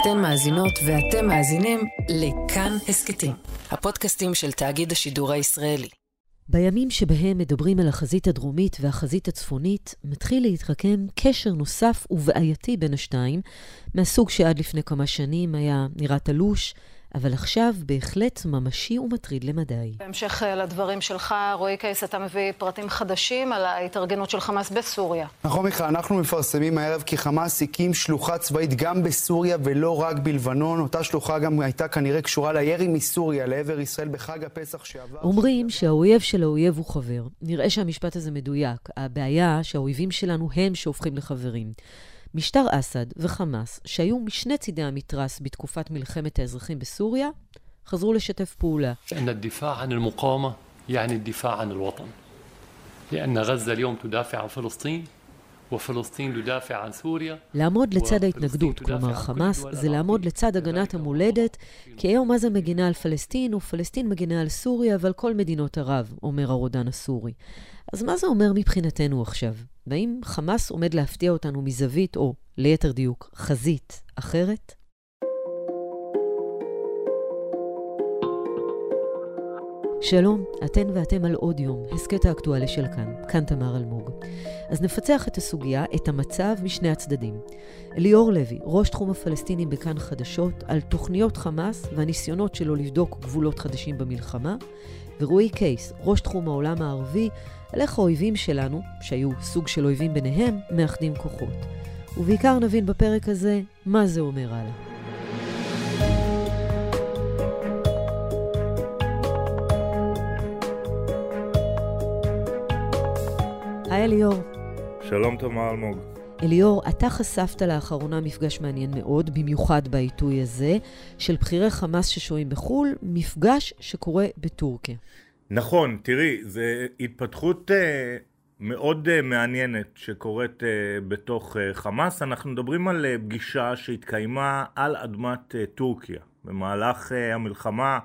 אתן מאזינות ואתם מאזינים לכאן הסכתים, הפודקאסטים של תאגיד השידור הישראלי. בימים שבהם מדברים על החזית הדרומית והחזית הצפונית, מתחיל להתרקם קשר נוסף ובעייתי בין השתיים, מהסוג שעד לפני כמה שנים היה נראה תלוש, אבל עכשיו בהחלט ממשי ומטריד למדי. בהמשך אה, לדברים שלך, רועי קייס, אתה מביא פרטים חדשים על ההתארגנות של חמאס בסוריה. נכון, מיכל, אנחנו מפרסמים הערב כי חמאס הקים שלוחה צבאית גם בסוריה ולא רק בלבנון. אותה שלוחה גם הייתה כנראה קשורה לירי מסוריה לעבר ישראל בחג הפסח שעבר. אומרים שהאויב של האויב הוא חבר. נראה שהמשפט הזה מדויק. הבעיה שהאויבים שלנו הם שהופכים לחברים. משטר אסד וחמאס, שהיו משני צידי המתרס בתקופת מלחמת האזרחים בסוריה, חזרו לשתף פעולה. לעמוד לצד ההתנגדות, כלומר חמאס, זה לעמוד לצד הגנת המולדת, כי היום עזה מגינה על פלסטין, ופלסטין מגינה על סוריה ועל כל מדינות ערב, אומר הרודן הסורי. אז מה זה אומר מבחינתנו עכשיו? והאם חמאס עומד להפתיע אותנו מזווית, או ליתר דיוק, חזית אחרת? שלום, אתן ואתם על עוד יום, הסכת האקטואלי של כאן, כאן תמר אלמוג. אז נפצח את הסוגיה, את המצב משני הצדדים. ליאור לוי, ראש תחום הפלסטינים בכאן חדשות, על תוכניות חמאס והניסיונות שלו לבדוק גבולות חדשים במלחמה, ורועי קייס, ראש תחום העולם הערבי, על איך האויבים שלנו, שהיו סוג של אויבים ביניהם, מאחדים כוחות. ובעיקר נבין בפרק הזה מה זה אומר הלאה. היי אליאור. שלום תמר אלמוג. אליאור, אתה חשפת לאחרונה מפגש מעניין מאוד, במיוחד בעיתוי הזה, של בכירי חמאס ששוהים בחו"ל, מפגש שקורה בטורקיה. נכון, תראי, זו התפתחות uh, מאוד uh, מעניינת שקורית uh, בתוך uh, חמאס. אנחנו מדברים על uh, פגישה שהתקיימה על אדמת uh, טורקיה במהלך uh, המלחמה,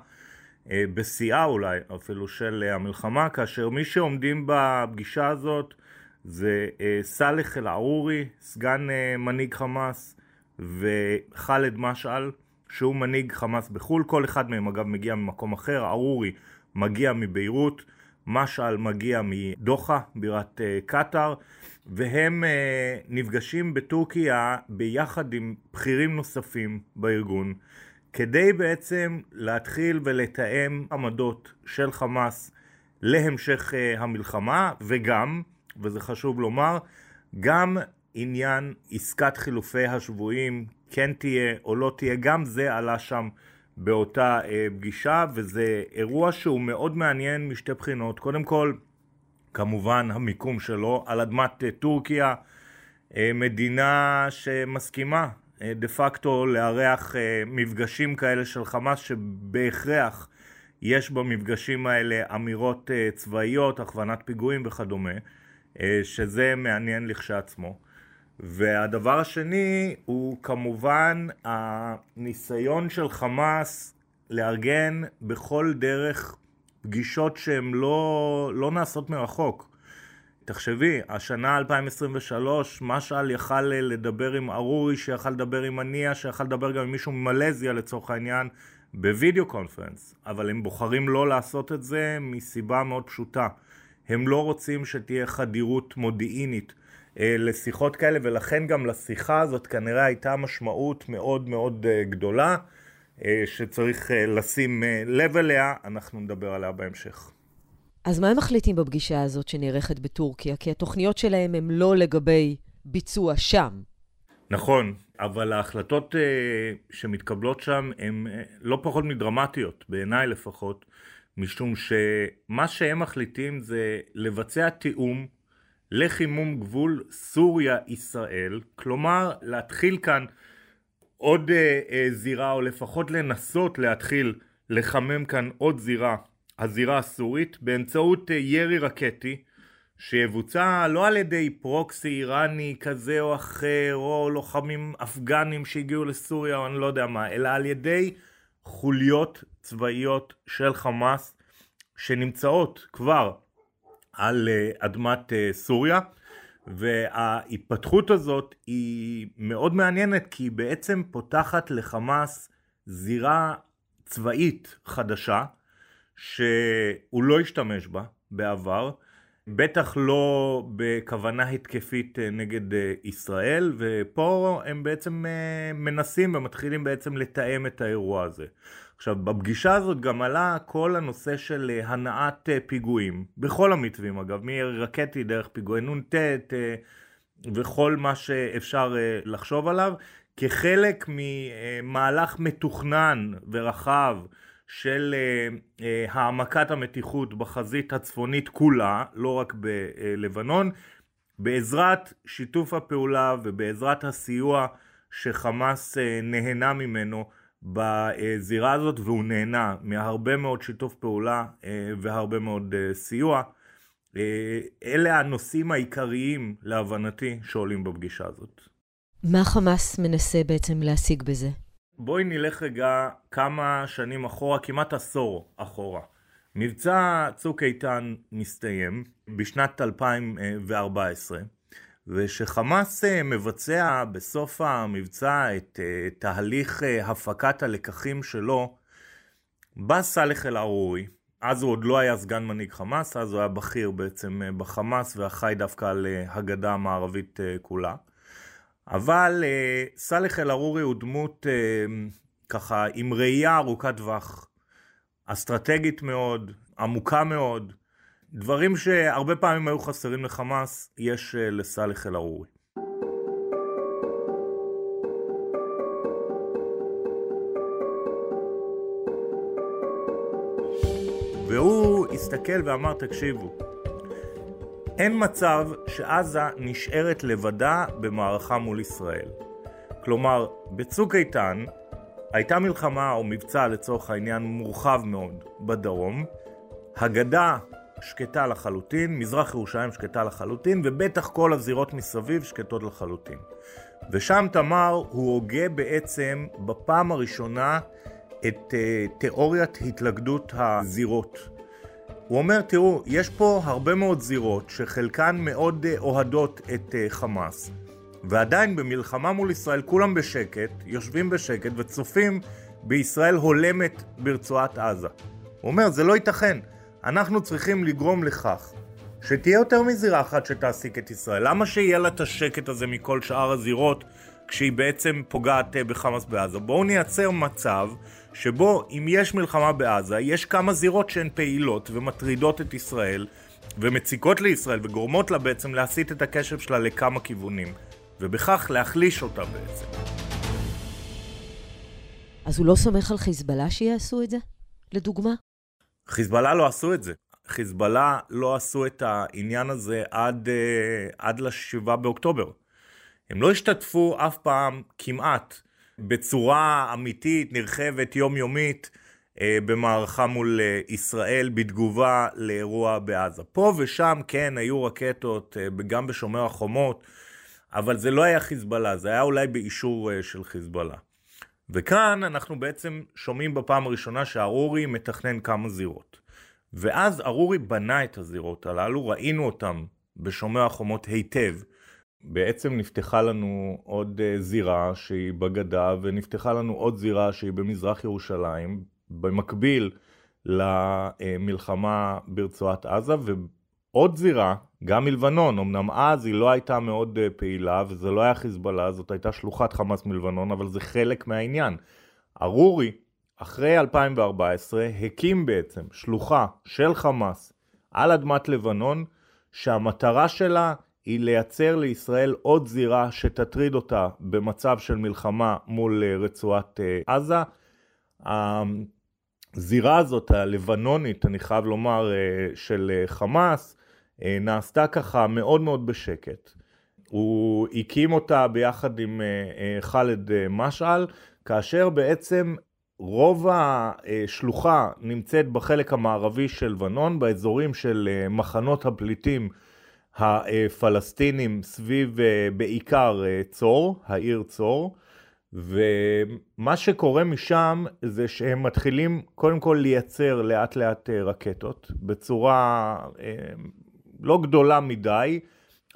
בשיאה אולי אפילו של uh, המלחמה, כאשר מי שעומדים בפגישה הזאת זה uh, סאלח אל-ערורי, סגן מנהיג חמאס, וח'אלד משעל, שהוא מנהיג חמאס בחו"ל. כל אחד מהם אגב מגיע ממקום אחר, ערורי מגיע מביירות, משעל מגיע מדוחה, בירת קטאר, והם נפגשים בטורקיה ביחד עם בכירים נוספים בארגון, כדי בעצם להתחיל ולתאם עמדות של חמאס להמשך uh, המלחמה, וגם, וזה חשוב לומר, גם עניין עסקת חילופי השבויים, כן תהיה או לא תהיה, גם זה עלה שם באותה אה, פגישה, וזה אירוע שהוא מאוד מעניין משתי בחינות. קודם כל, כמובן המיקום שלו על אדמת אה, טורקיה, אה, מדינה שמסכימה אה, דה פקטו לארח אה, מפגשים כאלה של חמאס שבהכרח יש במפגשים האלה אמירות אה, צבאיות, הכוונת פיגועים וכדומה, אה, שזה מעניין לכשעצמו. והדבר השני הוא כמובן הניסיון של חמאס לארגן בכל דרך פגישות שהן לא, לא נעשות מרחוק. תחשבי, השנה 2023, משעל יכל לדבר עם ארורי, שיכל לדבר עם הנייה, שיכל לדבר גם עם מישהו ממלזיה לצורך העניין, בווידאו קונפרנס, אבל הם בוחרים לא לעשות את זה מסיבה מאוד פשוטה. הם לא רוצים שתהיה חדירות מודיעינית אה, לשיחות כאלה, ולכן גם לשיחה הזאת כנראה הייתה משמעות מאוד מאוד אה, גדולה, אה, שצריך לשים לב אליה, אנחנו נדבר עליה בהמשך. אז מה הם מחליטים בפגישה הזאת שנערכת בטורקיה? כי התוכניות שלהם הן לא לגבי ביצוע שם. נכון, אבל ההחלטות שמתקבלות שם הן לא פחות מדרמטיות, בעיניי לפחות, משום שמה שהם מחליטים זה לבצע תיאום לחימום גבול סוריה-ישראל, כלומר להתחיל כאן עוד אה, אה, זירה, או לפחות לנסות להתחיל לחמם כאן עוד זירה, הזירה הסורית, באמצעות אה, ירי רקטי, שיבוצע לא על ידי פרוקסי איראני כזה או אחר, או לוחמים אפגנים שהגיעו לסוריה, או אני לא יודע מה, אלא על ידי חוליות צבאיות של חמאס, שנמצאות כבר על אה, אדמת אה, סוריה. וההתפתחות הזאת היא מאוד מעניינת כי היא בעצם פותחת לחמאס זירה צבאית חדשה שהוא לא השתמש בה בעבר, בטח לא בכוונה התקפית אה, נגד אה, ישראל, ופה הם בעצם אה, מנסים ומתחילים בעצם לתאם את האירוע הזה. עכשיו, בפגישה הזאת גם עלה כל הנושא של הנעת פיגועים, בכל המתווים אגב, מרקטי דרך פיגועי נ"ט וכל מה שאפשר לחשוב עליו, כחלק ממהלך מתוכנן ורחב של uh, uh, העמקת המתיחות בחזית הצפונית כולה, לא רק בלבנון, בעזרת שיתוף הפעולה ובעזרת הסיוע שחמאס uh, נהנה ממנו בזירה הזאת, והוא נהנה מהרבה מאוד שיתוף פעולה uh, והרבה מאוד uh, סיוע. Uh, אלה הנושאים העיקריים, להבנתי, שעולים בפגישה הזאת. מה חמאס מנסה בעצם להשיג בזה? בואי נלך רגע כמה שנים אחורה, כמעט עשור אחורה. מבצע צוק איתן מסתיים בשנת 2014, ושחמאס אה, מבצע בסוף המבצע את אה, תהליך אה, הפקת הלקחים שלו, בא סאלח אל-ערורי, אז הוא עוד לא היה סגן מנהיג חמאס, אז הוא היה בכיר בעצם בחמאס והחי דווקא על הגדה המערבית כולה. אבל אה, סאלח אל-ערורי הוא דמות אה, ככה עם ראייה ארוכת טווח, אסטרטגית מאוד, עמוקה מאוד, דברים שהרבה פעמים היו חסרים לחמאס, יש אה, לסאלח אל-ערורי. והוא הסתכל ואמר, תקשיבו, אין מצב שעזה נשארת לבדה במערכה מול ישראל. כלומר, בצוק איתן הייתה מלחמה או מבצע לצורך העניין מורחב מאוד בדרום, הגדה שקטה לחלוטין, מזרח ירושלים שקטה לחלוטין, ובטח כל הזירות מסביב שקטות לחלוטין. ושם תמר הוא הוגה בעצם בפעם הראשונה את uh, תיאוריית התלכדות הזירות. הוא אומר, תראו, יש פה הרבה מאוד זירות שחלקן מאוד אה, אוהדות את אה, חמאס, ועדיין במלחמה מול ישראל כולם בשקט, יושבים בשקט וצופים בישראל הולמת ברצועת עזה. הוא אומר, זה לא ייתכן. אנחנו צריכים לגרום לכך שתהיה יותר מזירה אחת שתעסיק את ישראל. למה שיהיה לה את השקט הזה מכל שאר הזירות כשהיא בעצם פוגעת אה, בחמאס בעזה? בואו נייצר מצב שבו אם יש מלחמה בעזה, יש כמה זירות שהן פעילות ומטרידות את ישראל ומציקות לישראל וגורמות לה בעצם להסיט את הקשב שלה לכמה כיוונים ובכך להחליש אותה בעצם. אז הוא לא סומך על חיזבאללה שיעשו את זה? לדוגמה? חיזבאללה לא עשו את זה. חיזבאללה לא עשו את העניין הזה עד, uh, עד ל-7 באוקטובר. הם לא השתתפו אף פעם כמעט בצורה אמיתית, נרחבת, יומיומית, אה, במערכה מול אה, ישראל בתגובה לאירוע בעזה. פה ושם כן היו רקטות, אה, גם בשומר החומות, אבל זה לא היה חיזבאללה, זה היה אולי באישור של חיזבאללה. וכאן אנחנו בעצם שומעים בפעם הראשונה שארורי מתכנן כמה זירות. ואז ארורי בנה את הזירות הללו, ראינו אותם בשומר החומות היטב. בעצם נפתחה לנו עוד אה, זירה שהיא בגדה ונפתחה לנו עוד זירה שהיא במזרח ירושלים במקביל למלחמה ברצועת עזה ועוד זירה גם מלבנון אמנם אז היא לא הייתה מאוד אה, פעילה וזה לא היה חיזבאללה זאת הייתה שלוחת חמאס מלבנון אבל זה חלק מהעניין. ארורי אחרי 2014 הקים בעצם שלוחה של חמאס על אדמת לבנון שהמטרה שלה היא לייצר לישראל עוד זירה שתטריד אותה במצב של מלחמה מול אה, רצועת אה, עזה. הזירה הזאת, הלבנונית, אני חייב לומר, אה, של חמאס, נעשתה ככה מאוד מאוד בשקט. הוא הקים אותה ביחד עם ח'אלד משעל, כאשר בעצם רוב השלוחה נמצאת בחלק המערבי של לבנון, באזורים של מחנות הפליטים הפלסטינים סביב אה, בעיקר אה, צור, העיר צור, ומה שקורה משם זה שהם מתחילים קודם כל לייצר לאט לאט אה, רקטות בצורה לא גדולה מדי,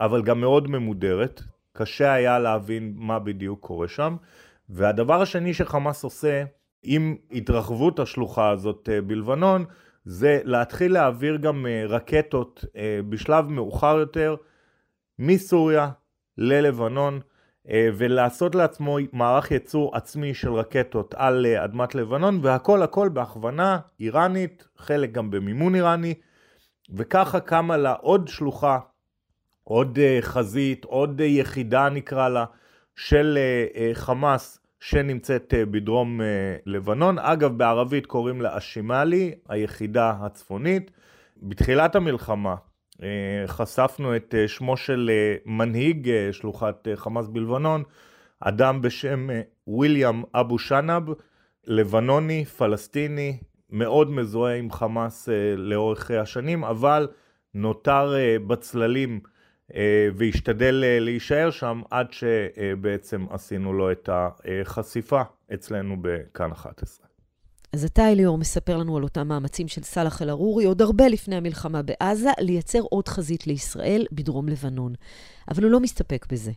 אבל גם מאוד ממודרת. קשה היה להבין מה בדיוק קורה שם. והדבר השני שחמאס עושה עם התרחבות השלוחה הזאת בלבנון, זה להתחיל להעביר גם אה, רקטות אה, בשלב מאוחר יותר מסוריה ללבנון. ולעשות לעצמו מערך ייצור עצמי של רקטות על אדמת לבנון, והכל הכל בהכוונה איראנית, חלק גם במימון איראני, וככה קמה לה עוד שלוחה, עוד חזית, עוד יחידה נקרא לה, של חמאס שנמצאת אה, בדרום אה, לבנון. אגב, בערבית קוראים לה אשימאלי, היחידה הצפונית. בתחילת המלחמה אה, חשפנו את שמו של מנהיג שלוחת חמאס בלבנון, אדם בשם וויליאם אבו שנאב, לבנוני, פלסטיני, מאוד מזוהה עם חמאס לאורך השנים, אבל נותר בצללים והשתדל אה, להישאר שם עד שבעצם עשינו לו את החשיפה אצלנו בכאן 11. אז אתה, אליאור, מספר לנו על אותם מאמצים של סאלח אל-ערורי, עוד הרבה לפני המלחמה בעזה, לייצר עוד חזית לישראל בדרום לבנון. אבל הוא לא מסתפק בזה.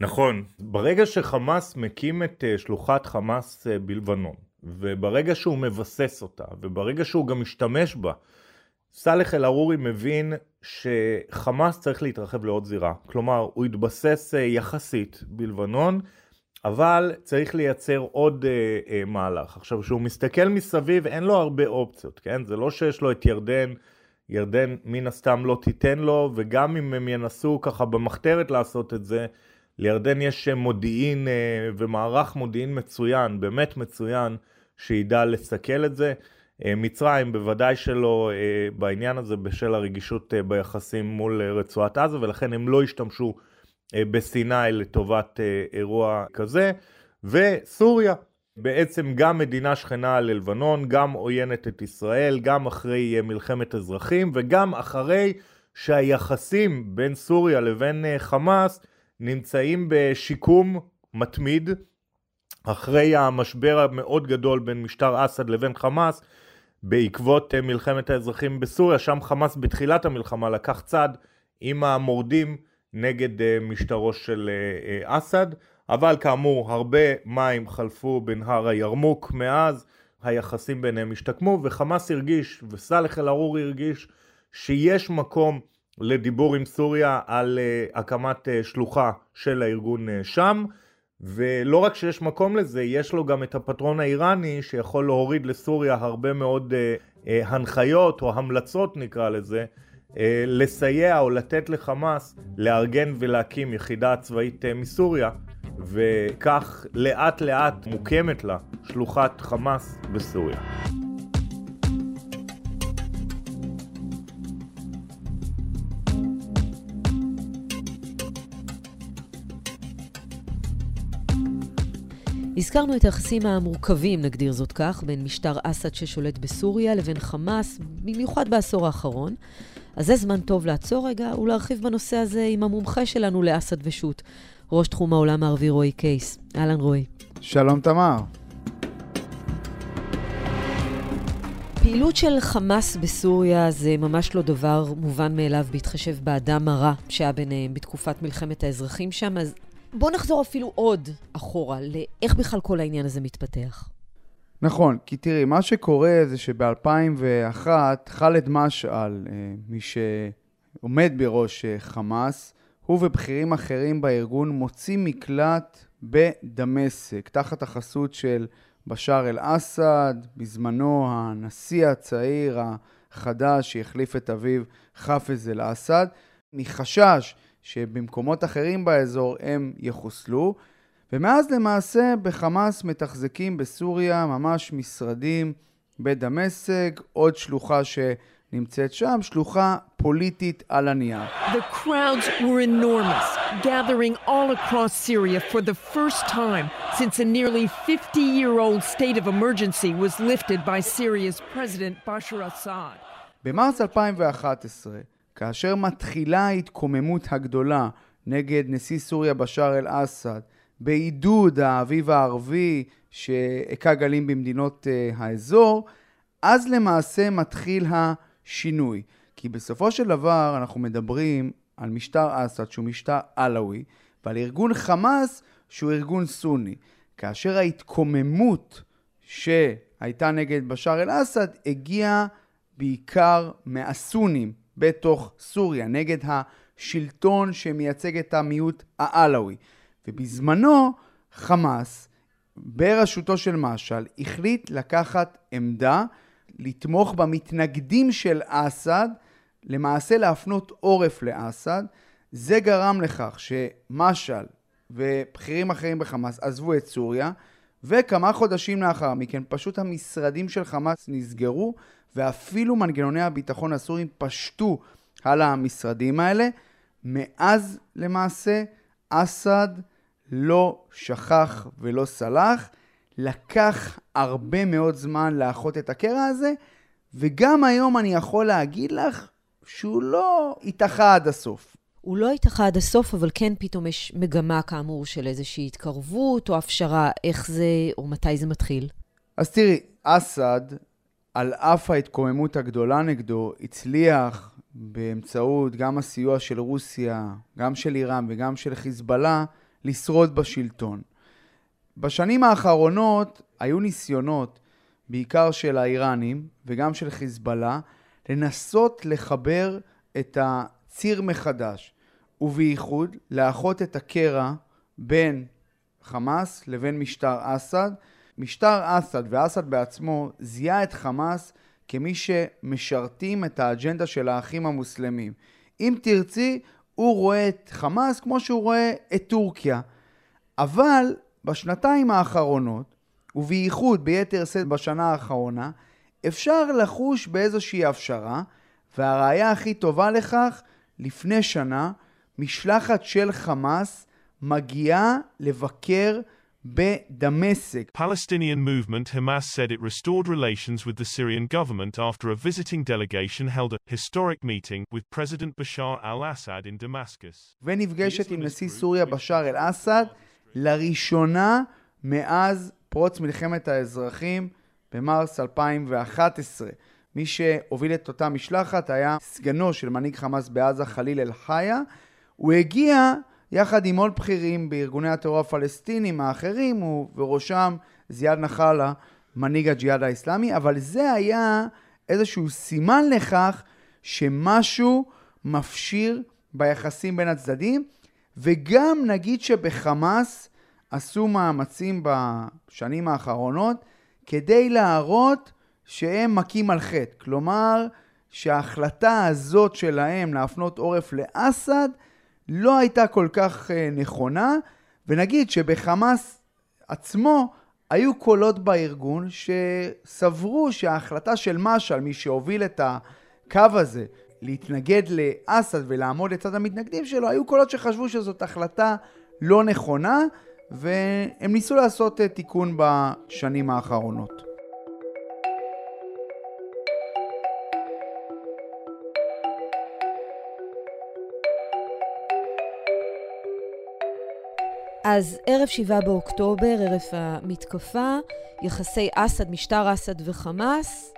נכון. ברגע שחמאס מקים את אה, שלוחת חמאס בלבנון, וברגע שהוא מבסס אותה, וברגע שהוא גם משתמש בה סאלח אל-ערורי מבין שחמאס צריך להתרחב לעוד זירה. כלומר, הוא התבסס אה, יחסית בלבנון, אבל צריך לייצר עוד אה, אה, מהלך. עכשיו, כשהוא מסתכל מסביב, אין לו הרבה אופציות, כן? זה לא שיש לו את ירדן, ירדן מן הסתם לא תיתן לו, וגם אם הם ינסו ככה במחתרת לעשות את זה, לירדן יש מודיעין אה, ומערך מודיעין מצוין, באמת מצוין, שידע לסכל את זה. אה, מצרים בוודאי שלא אה, בעניין הזה בשל הרגישות אה, ביחסים מול רצועת עזה ולכן הם לא השתמשו בסיני לטובת אירוע כזה. וסוריה בעצם גם מדינה שכנה ללבנון, גם עוינת את ישראל, גם אחרי מלחמת אזרחים וגם אחרי שהיחסים בין סוריה לבין חמאס נמצאים בשיקום מתמיד אחרי המשבר המאוד גדול בין משטר אסד לבין חמאס בעקבות אה, מלחמת האזרחים בסוריה, שם חמאס בתחילת המלחמה לקח צד עם המורדים נגד אה, משטרו של אה, אסד, אבל כאמור הרבה מים חלפו בנהר הירמוק מאז, היחסים ביניהם השתקמו וחמאס הרגיש וסאלח אל-ערורי הרגיש שיש מקום לדיבור עם סוריה על הקמת שלוחה של הארגון שם. ולא רק שיש מקום לזה, יש לו גם את הפטרון האיראני שיכול להוריד לסוריה הרבה מאוד אה, אה, הנחיות או המלצות נקרא לזה, אה, לסייע או לתת לחמאס לארגן ולהקים יחידה צבאית אה, מסוריה, וכך לאט לאט מוקמת לה שלוחת חמאס בסוריה. הזכרנו את היחסים המורכבים, נגדיר זאת כך, בין משטר אסד ששולט בסוריה לבין חמאס, במיוחד בעשור האחרון. אז זה זמן טוב לעצור רגע ולהרחיב בנושא הזה עם המומחה שלנו לאסד ושות', ראש תחום העולם הערבי רועי קייס. אהלן רועי. שלום תמר. פעילות של חמאס בסוריה זה ממש לא דבר מובן מאליו בהתחשב באדם הרע שהיה ביניהם בתקופת מלחמת האזרחים שם, אז בוא נחזור אפילו עוד אחורה, לאיך בכלל כל העניין הזה מתפתח. נכון, כי תראי, מה שקורה זה שב-2001 ח'אלד משעל, אה, מי שעומד בראש אה, חמאס, הוא ובכירים אחרים בארגון מוצאים מקלט בדמשק, תחת החסות של בשאר אל-אסד, בזמנו הנשיא הצעיר החדש שהחליף את אביו חאפז אל-אסד, מחשש שבמקומות אחרים באזור הם יחוסלו. ומאז למעשה בחמאס מתחזקים בסוריה ממש משרדים בדמשק, עוד שלוחה שנמצאת שם, שלוחה פוליטית על הנייר. The crowds were enormous, gathering all across Syria for the first time since a nearly 50-year-old state of emergency was lifted by Syria's president Bashar Assad. במרץ 2011 כאשר מתחילה ההתקוממות הגדולה נגד נשיא סוריה בשאר אל-אסד, בעידוד האביב הערבי שהכה גלים במדינות uh, האזור, אז למעשה מתחיל השינוי. כי בסופו של דבר אנחנו מדברים על משטר אסד שהוא משטר עלאווי, ועל ארגון חמאס שהוא ארגון סוני. כאשר ההתקוממות שהייתה נגד בשאר אל-אסד הגיעה בעיקר מהסונים בתוך סוריה, נגד השלטון שמייצג את המיעוט העלאווי. ובזמנו חמאס, בראשותו של משעל, החליט לקחת עמדה, לתמוך במתנגדים של אסד, למעשה להפנות עורף לאסד. זה גרם לכך שמשעל ובכירים אחרים בחמאס עזבו את סוריה, וכמה חודשים לאחר מכן פשוט המשרדים של חמאס נסגרו, ואפילו מנגנוני הביטחון הסוריים פשטו על המשרדים האלה. מאז למעשה אסד לא שכח ולא סלח. לקח הרבה מאוד זמן לאחות את הקרע הזה, וגם היום אני יכול להגיד לך שהוא לא התאחה עד הסוף. הוא לא התאחה עד הסוף, אבל כן פתאום יש מגמה כאמור של איזושהי התקרבות או הפשרה, איך זה או מתי זה מתחיל? אז תראי, אסד, על אף ההתקוממות הגדולה נגדו, הצליח באמצעות גם הסיוע של רוסיה, גם של איראן וגם של חיזבאללה, לשרוד בשלטון. בשנים האחרונות היו ניסיונות, בעיקר של האיראנים וגם של חיזבאללה, לנסות לחבר את הציר מחדש, ובייחוד לאחות את הקרע בין חמאס לבין משטר אסד. משטר אסד ואסד בעצמו זיהה את חמאס כמי שמשרתים את האג'נדה של האחים המוסלמים. אם תרצי, הוא רואה את חמאס כמו שהוא רואה את טורקיה. אבל בשנתיים האחרונות, ובייחוד ביתר שאת בשנה האחרונה, אפשר לחוש באיזושהי הפשרה, והראיה הכי טובה לכך, לפני שנה, משלחת של חמאס מגיעה לבקר בדמשק. Palestinian movement Hamas said it restored relations with the Syrian government after a visiting delegation held a historic meeting with President Bashar al-Assad in Damascus. ונפגשת עם נשיא סוריה בשאר אל-אסד לראשונה מאז פרוץ מלחמת האזרחים במרס 2011. מי שהוביל את אותה משלחת היה סגנו של מנהיג חמאס בעזה חליל אל-חיה. הוא הגיע יחד עם עוד בכירים בארגוני הטרור הפלסטינים האחרים, ובראשם זיאד נחלה, מנהיג הג'יהאד האסלאמי, אבל זה היה איזשהו סימן לכך שמשהו מפשיר ביחסים בין הצדדים, וגם נגיד שבחמאס עשו מאמצים בשנים האחרונות כדי להראות שהם מכים על חטא. כלומר, שההחלטה הזאת שלהם להפנות עורף לאסד לא הייתה כל כך אה, נכונה, ונגיד שבחמאס עצמו היו קולות בארגון שסברו שההחלטה של משעל, מי שהוביל את הקו הזה, להתנגד לאסד ולעמוד לצד המתנגדים שלו, היו קולות שחשבו שזאת החלטה לא נכונה, והם ניסו לעשות אה, תיקון בשנים האחרונות. אז ערב 7 באוקטובר, ערב המתקפה, יחסי אסד, משטר אסד וחמאס,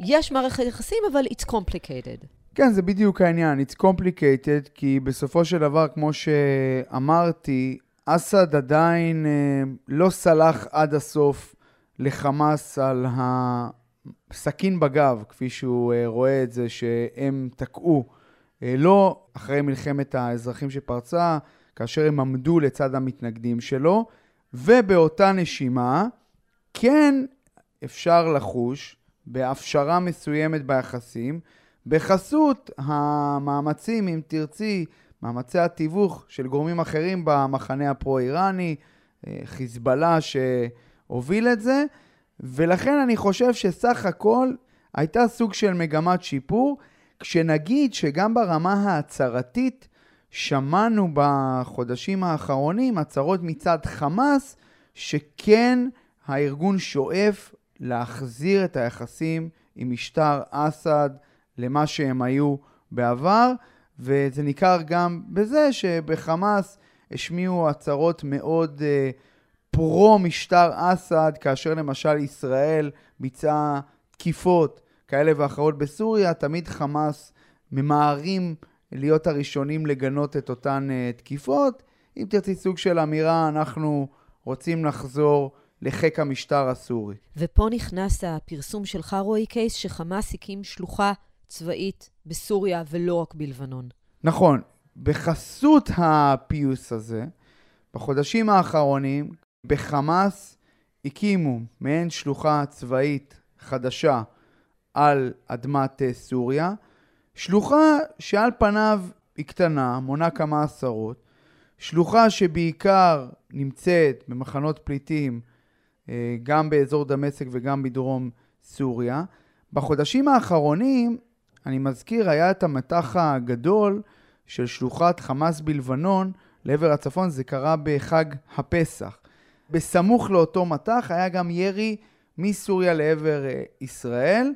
יש מערכת יחסים, אבל it's complicated. כן, זה בדיוק העניין, it's complicated, כי בסופו של דבר, כמו שאמרתי, אסד עדיין אה, לא סלח עד הסוף לחמאס על הסכין בגב, כפי שהוא אה, רואה את זה, שהם תקעו, אה, לא אחרי מלחמת האזרחים שפרצה, כאשר הם עמדו לצד המתנגדים שלו, ובאותה נשימה, כן אפשר לחוש בהפשרה מסוימת ביחסים, בחסות המאמצים, אם תרצי, מאמצי התיווך של גורמים אחרים במחנה הפרו-איראני, אה, חיזבאללה שהוביל את זה, ולכן אני חושב שסך הכל הייתה סוג של מגמת שיפור, כשנגיד שגם ברמה ההצהרתית שמענו בחודשים האחרונים הצהרות מצד חמאס, שכן הארגון שואף להחזיר את היחסים עם משטר אסד למה שהם היו בעבר, וזה ניכר גם בזה שבחמאס השמיעו הצהרות מאוד uh, פרו-משטר אסד, כאשר למשל ישראל ביצעה תקיפות כאלה ואחרות בסוריה, תמיד חמאס ממהרים להיות הראשונים לגנות את אותן uh, תקיפות. אם תרצי סוג של אמירה, אנחנו רוצים לחזור לחיק המשטר הסורי. ופה נכנס הפרסום שלך, רועי קייס, שחמאס הקים שלוחה צבאית בסוריה ולא רק בלבנון. נכון. בחסות הפיוס הזה, בחודשים האחרונים, בחמאס הקימו מעין שלוחה צבאית חדשה על אדמת אה, סוריה, שלוחה שעל פניו היא קטנה, מונה כמה עשרות, שלוחה שבעיקר נמצאת במחנות פליטים אה, גם באזור דמשק וגם בדרום סוריה. בחודשים האחרונים, אני מזכיר, היה את המטח הגדול של שלוחת חמאס בלבנון לעבר הצפון, זה קרה בחג הפסח. בסמוך לאותו מטח היה גם ירי מסוריה לעבר אה, ישראל.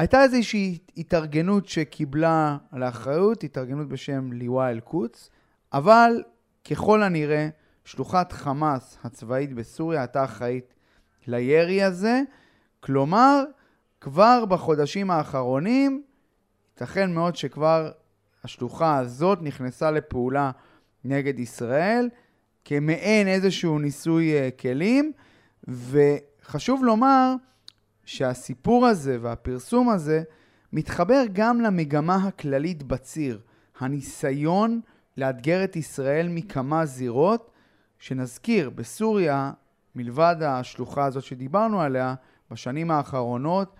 הייתה איזושהי התארגנות שקיבלה לאחריות, התארגנות בשם ליווה אל-קודס, אבל ככל הנראה שלוחת חמאס הצבאית בסוריה הייתה אחראית לירי הזה. כלומר, כבר בחודשים האחרונים, ייתכן מאוד שכבר השלוחה הזאת נכנסה לפעולה נגד ישראל כמעין איזשהו ניסוי אה, כלים, וחשוב לומר שהסיפור הזה והפרסום הזה מתחבר גם למגמה הכללית בציר, הניסיון לאתגר את ישראל מכמה זירות, שנזכיר, בסוריה, מלבד השלוחה הזאת שדיברנו עליה, בשנים האחרונות,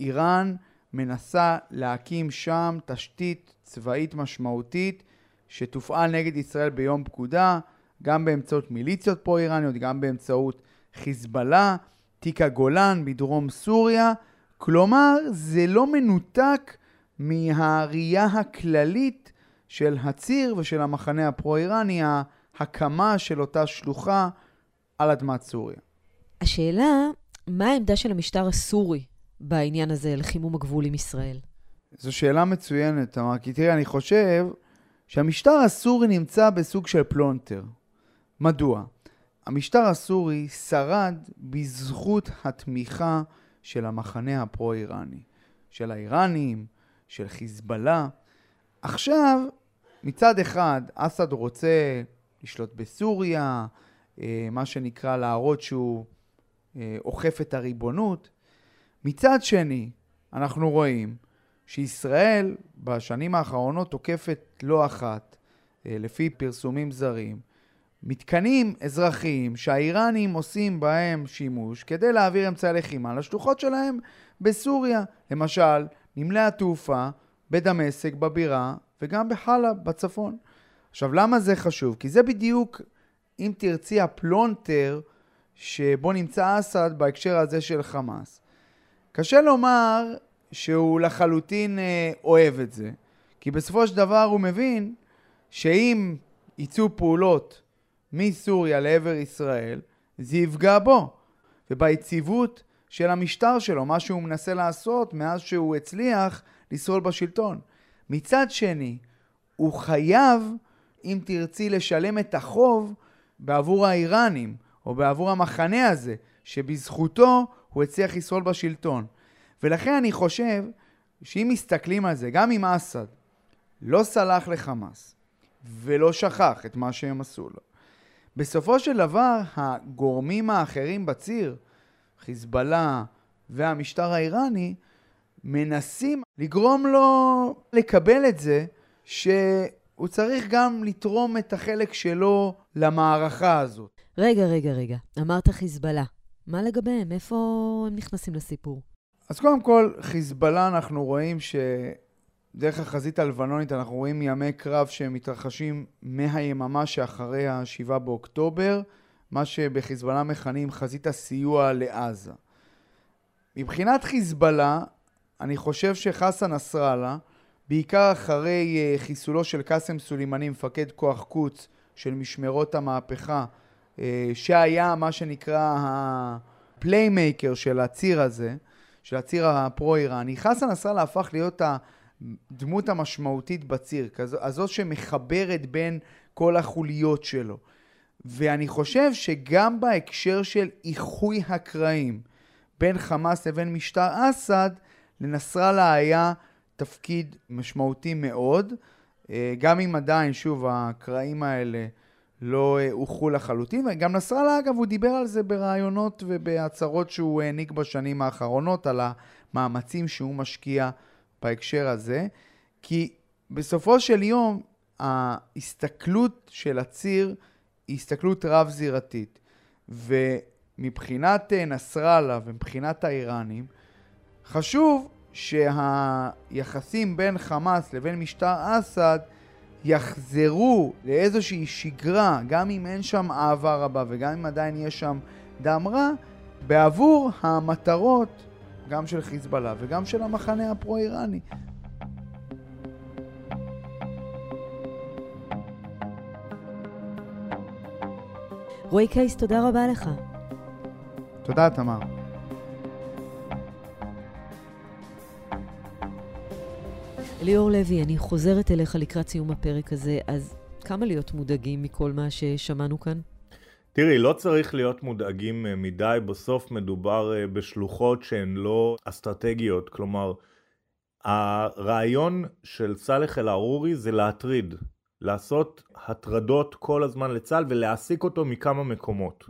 איראן מנסה להקים שם תשתית צבאית משמעותית שתופעל נגד ישראל ביום פקודה, גם באמצעות מיליציות פרו-איראניות, גם באמצעות חיזבאללה, תיק הגולן בדרום סוריה. כלומר, זה לא מנותק מהראייה הכללית של הציר ושל המחנה הפרו-איראני, ההקמה של אותה שלוחה על אדמת סוריה. השאלה, מה העמדה של המשטר הסורי בעניין הזה לחימום הגבול עם ישראל? זו שאלה מצוינת, תמר, כי תראי, אני חושב שהמשטר הסורי נמצא בסוג של פלונטר. מדוע? המשטר הסורי שרד בזכות התמיכה של המחנה הפרו-איראני, של האיראנים, של חיזבאללה. עכשיו, מצד אחד, אסד רוצה לשלוט בסוריה, אה, מה שנקרא להראות שהוא אה, אוכף את הריבונות. מצד שני, אנחנו רואים שישראל בשנים האחרונות תוקפת לא אחת, אה, לפי פרסומים זרים, מתקנים אזרחיים שהאיראנים עושים בהם שימוש כדי להעביר אמצעי לחימה לשלוחות שלהם בסוריה. למשל, נמלי התעופה בדמשק, בבירה, וגם בחאלב, בצפון. עכשיו, למה זה חשוב? כי זה בדיוק, אם תרצי, הפלונטר שבו נמצא אסד בהקשר הזה של חמאס. קשה לומר שהוא לחלוטין אה, אוהב את זה, כי בסופו של דבר הוא מבין שאם יצאו פעולות מסוריה לעבר ישראל, זה יפגע בו וביציבות של המשטר שלו, מה שהוא מנסה לעשות מאז שהוא הצליח לשרול בשלטון. מצד שני, הוא חייב, אם תרצי, לשלם את החוב בעבור האיראנים, או בעבור המחנה הזה, שבזכותו הוא הצליח לשרול בשלטון. ולכן אני חושב שאם מסתכלים על זה, גם אם אסד לא סלח לחמאס ולא שכח את מה שהם עשו לו, בסופו של דבר הגורמים האחרים בציר, חיזבאללה והמשטר האיראני, מנסים לגרום לו לקבל את זה שהוא צריך גם לתרום את החלק שלו למערכה הזאת. רגע, רגע, רגע. אמרת חיזבאללה. מה לגביהם? איפה הם נכנסים לסיפור? אז קודם כל, חיזבאללה אנחנו רואים שדרך החזית הלבנונית אנחנו רואים ימי קרב שמתרחשים מהיממה שאחרי ה-7 באוקטובר, מה שבחיזבאללה מכנים חזית הסיוע לעזה. מבחינת חיזבאללה, אני חושב שחסן נסראללה, בעיקר אחרי אה, חיסולו של קאסם סולימני, מפקד כוח קודס של משמרות המהפכה, אה, שהיה מה שנקרא ה playmaker של הציר הזה, של הציר הפרו-איראני, חסן נסראללה הפך להיות הדמות המשמעותית בציר, הזו שמחברת בין כל החוליות שלו. ואני חושב שגם בהקשר של איחוי הקרעים בין חמאס לבין משטר אסד, לנסראללה היה תפקיד משמעותי מאוד, גם אם עדיין, שוב, הקרעים האלה לא הוכחו לחלוטין, וגם נסראללה, אגב, הוא דיבר על זה בראיונות ובהצהרות שהוא העניק בשנים האחרונות, על המאמצים שהוא משקיע בהקשר הזה, כי בסופו של יום, ההסתכלות של הציר היא הסתכלות רב-זירתית. ומבחינת אה, נסראללה ומבחינת האיראנים, חשוב שהיחסים בין חמאס לבין משטר אסד יחזרו לאיזושהי שגרה, גם אם אין שם אהבה רבה וגם אם עדיין יש שם דם רע, בעבור המטרות גם של חיזבאללה וגם של המחנה הפרו-איראני. רועי קייס, תודה רבה לך. תודה, תמר. ליאור לוי, אני חוזרת אליך לקראת סיום הפרק הזה, אז כמה להיות מודאגים מכל מה ששמענו כאן? תראי, לא צריך להיות מודאגים אה, מדי, בסוף מדובר אה, בשלוחות שהן לא אסטרטגיות, כלומר, הרעיון של סאלח אל-ערורי זה להטריד, לעשות הטרדות כל הזמן לצה"ל ולהעסיק אותו מכמה מקומות.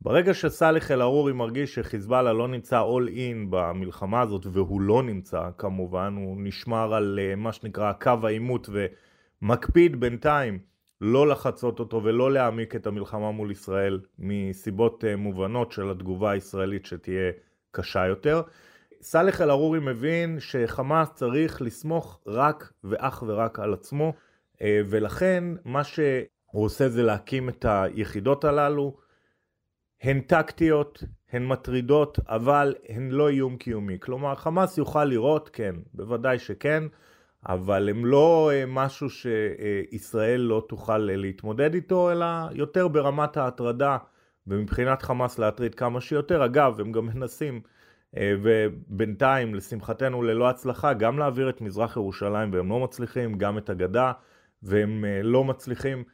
ברגע שסאלח אל-ערורי מרגיש שחיזבאללה לא נמצא all in במלחמה הזאת, והוא לא נמצא כמובן, הוא נשמר על אה, מה שנקרא קו העימות ומקפיד בינתיים לא לחצות אותו ולא להעמיק את המלחמה מול ישראל מסיבות אה, מובנות של התגובה הישראלית שתהיה קשה יותר. סאלח אל-ערורי מבין שחמאס צריך לסמוך רק ואך ורק על עצמו אה, ולכן מה שהוא עושה זה להקים את היחידות הללו. הן טקטיות, הן מטרידות, אבל הן לא איום קיומי. כלומר, חמאס יוכל לראות, כן, בוודאי שכן, אבל הם לא אה, משהו שישראל לא תוכל אה, להתמודד איתו, אלא יותר ברמת ההטרדה, ומבחינת חמאס להטריד כמה שיותר. אגב, הם גם מנסים, ובינתיים, לשמחתנו ללא הצלחה, גם להעביר את מזרח ירושלים, והם לא מצליחים, גם את הגדה. והם אה, לא מצליחים,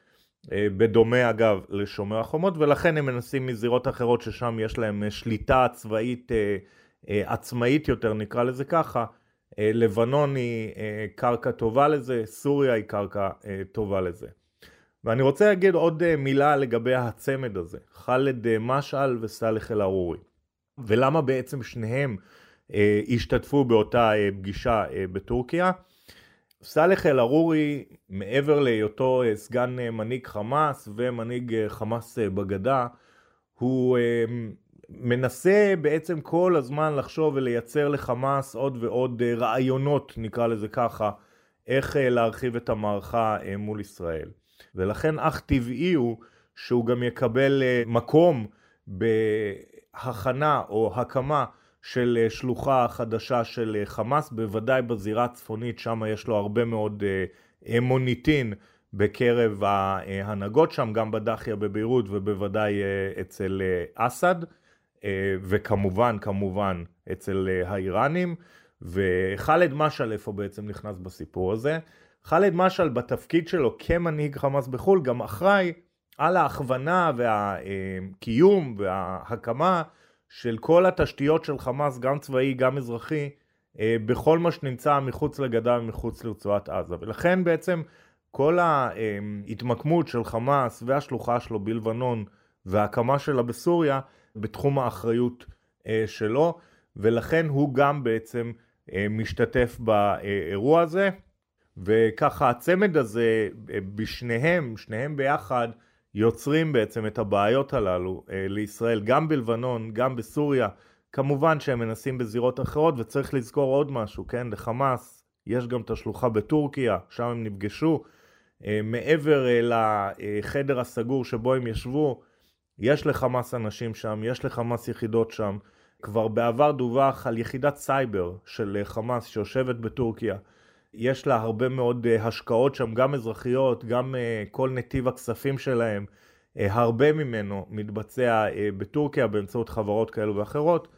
אה, בדומה אגב לשומר החומות, ולכן הם מנסים מזירות אחרות ששם יש להם אה, שליטה צבאית עצמאית יותר, נקרא לזה ככה. לבנון היא קרקע טובה לזה, סוריה היא קרקע טובה לזה. ואני רוצה להגיד עוד מילה לגבי הצמד הזה, ח'אלד משעל וסאלח אל-ערורי. ולמה בעצם שניהם השתתפו באותה פגישה בטורקיה. סאלח אל-ערורי, מעבר להיותו אה, סגן אה, מנהיג חמאס ומנהיג אה, חמאס בגדה, הוא מנסה בעצם כל הזמן לחשוב ולייצר לחמאס עוד ועוד רעיונות, נקרא לזה ככה, איך להרחיב את המערכה מול ישראל. ולכן אך טבעי הוא שהוא גם יקבל מקום בהכנה או הקמה של אה, שלוחה חדשה של אה, חמאס, בוודאי בזירה הצפונית, שם יש לו הרבה מאוד אה, מוניטין בקרב ההנהגות שם, גם בדחיה בביירות ובוודאי אצל אסד, וכמובן, כמובן, אצל האיראנים. וח'אלד משעל איפה בעצם נכנס בסיפור הזה? ח'אלד משעל בתפקיד שלו כמנהיג חמאס בחו"ל גם אחראי על ההכוונה והקיום וההקמה של כל התשתיות של חמאס, גם צבאי, גם אזרחי, אה, בכל מה שנמצא מחוץ לגדה ומחוץ לרצועת עזה. ולכן בעצם כל ההתמקמות של חמאס והשלוחה שלו בלבנון וההקמה שלה בסוריה בתחום האחריות אה, שלו, ולכן הוא גם בעצם אה, משתתף באירוע הזה. וככה הצמד הזה בשניהם, שניהם ביחד, יוצרים בעצם את הבעיות הללו אה, לישראל, גם בלבנון, גם בסוריה. כמובן שהם מנסים בזירות אחרות, וצריך לזכור עוד משהו, כן? לחמאס יש גם את השלוחה בטורקיה, שם הם נפגשו. אה, מעבר אה, לחדר הסגור שבו הם ישבו, יש לחמאס אנשים שם, יש לחמאס יחידות שם. כבר בעבר דווח על יחידת סייבר של חמאס שיושבת בטורקיה. יש לה הרבה מאוד אה, השקעות שם, גם אזרחיות, גם אה, כל נתיב הכספים שלהם, אה, הרבה ממנו מתבצע בטורקיה באמצעות חברות כאלו ואחרות,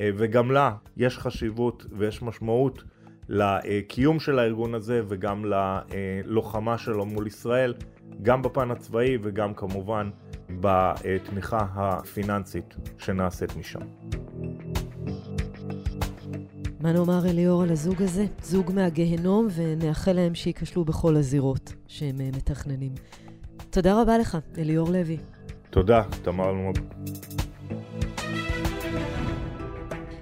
וגם לה יש חשיבות ויש משמעות לקיום של הארגון הזה וגם ללוחמה שלו מול ישראל, גם בפן הצבאי וגם כמובן בתמיכה הפיננסית שנעשית משם. מה נאמר אליאור על הזוג הזה? זוג מהגהנום, ונאחל להם שייכשלו בכל הזירות שהם אה, מתכננים. תודה רבה לך, אליאור לוי. תודה, תמר אלמוג.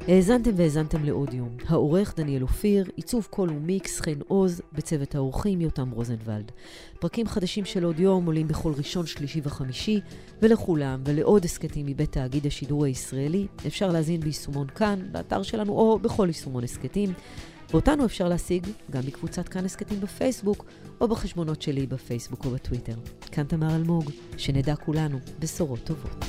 האזנתם והאזנתם לעוד יום. העורך דניאל אופיר, עיצוב קול ומיקס חן עוז, בצוות האורחים יותם רוזנבלד. פרקים חדשים של עוד יום עולים בכל ראשון, שלישי וחמישי, ולכולם ולעוד הסכתים מבית תאגיד השידור הישראלי אפשר להזין ביישומון כאן, באתר שלנו או בכל יישומון הסכתים. ואותנו אפשר להשיג גם בקבוצת כאן הסכתים בפייסבוק, או בחשבונות שלי בפייסבוק או בטוויטר. כאן תמר אלמוג, שנדע כולנו בשורות טובות.